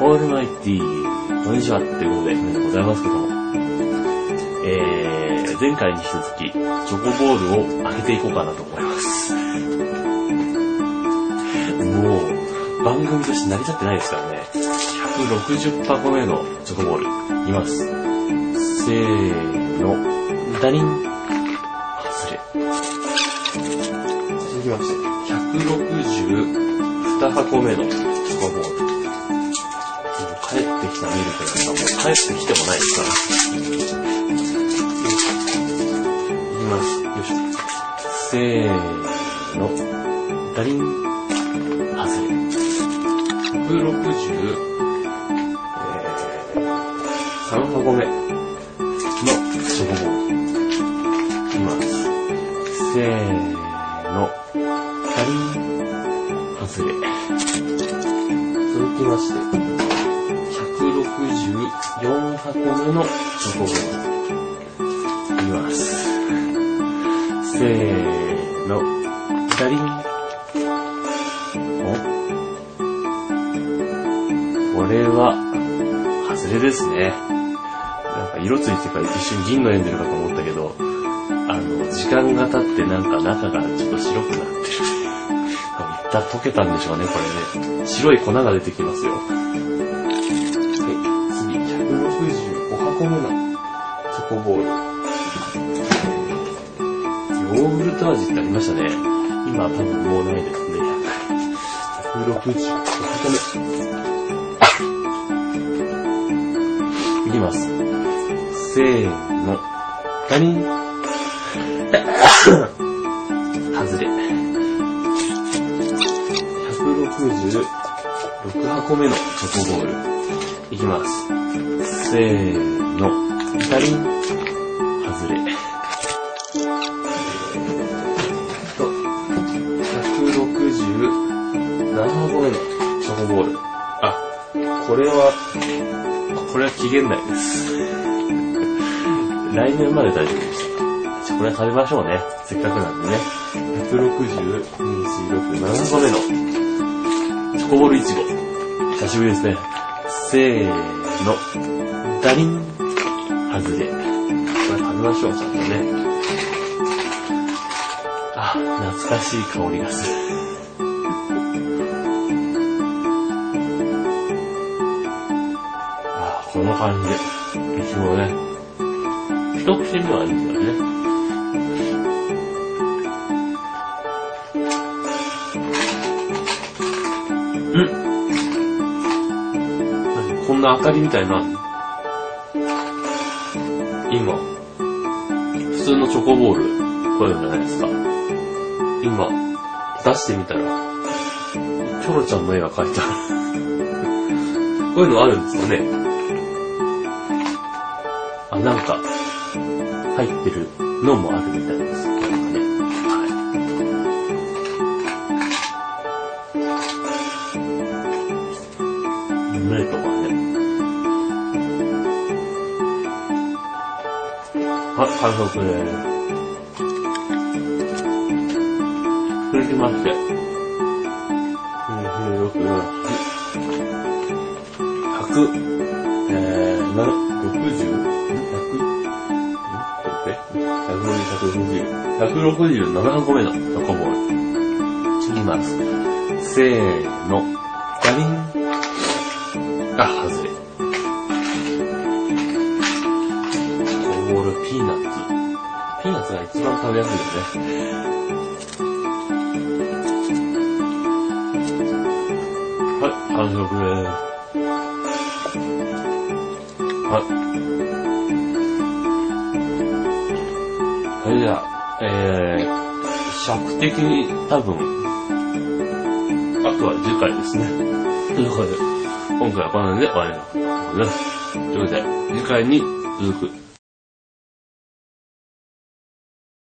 オールマイティー、こんにちは、ということで、でございますけども。えー、前回に引き続き、チョコボールを開けていこうかなと思います。もう、番組として成り立ってないですからね。160箱目のチョコボール、いきます。せーの、ダリン、外れ。続きまして、162箱目のチョコボール。もう帰ってきたミルクなんかもう帰ってきてもないですから。いきます。よいしょ。せーの。ダリン。外れ。160、えー、3箱目のチョコボール。いきます。せーの。ダリン。外れ。続きまして、164箱目のチョコボール。いきます。せーの。ダリン。おこれは、外れですね。なんか色ついてから一瞬銀のエンゼルかと思ったけど、あの、時間が経ってなんか中がちょっと白くなってる。一旦溶けたんでしょうね、これね。白い粉が出てきますよ。はい、次、165箱目のチョコボール。ヨーグルト味ってありましたね。今は多分もうないですね。165箱目。いきます。せーの。ダリン。外れ。166箱目のチョコボール。いきます。せーの。ダリン。外れ。と、167箱目のチョコボール。あ、これは、これは期限内です。来年まで大丈夫でしこれは食べましょうね。せっかくなんでね。160、2、4、6、7個目のチョコボールいちご。久しぶりですね。せーの。ダリン。外れ。これ食べましょう、ちゃんとね。あ、懐かしい香りがする。あこの感じで。いちごね。一口にはいいんだよね。何こんな明かりみたいな。今、普通のチョコボール、こういうのじゃないですか。今、出してみたら、チョロちゃんの絵が描いてある。こういうのあるんですよね。あ、なんか、入ってるのもあるみたいです。なんかね。はい。夢とかね。はい、完食で。す。続きまして。26、100、えー、な、60、100、167個目のチョコボール。いきます。せーの。ダリン。あ、外ピーナッツ。ピーナッツが一番食べやすいですね。はい、完食です。はい。それでは、えー、尺的に多分、あとは次回ですね。ということで、今回はこの辺で終わります。ということで、次回に続く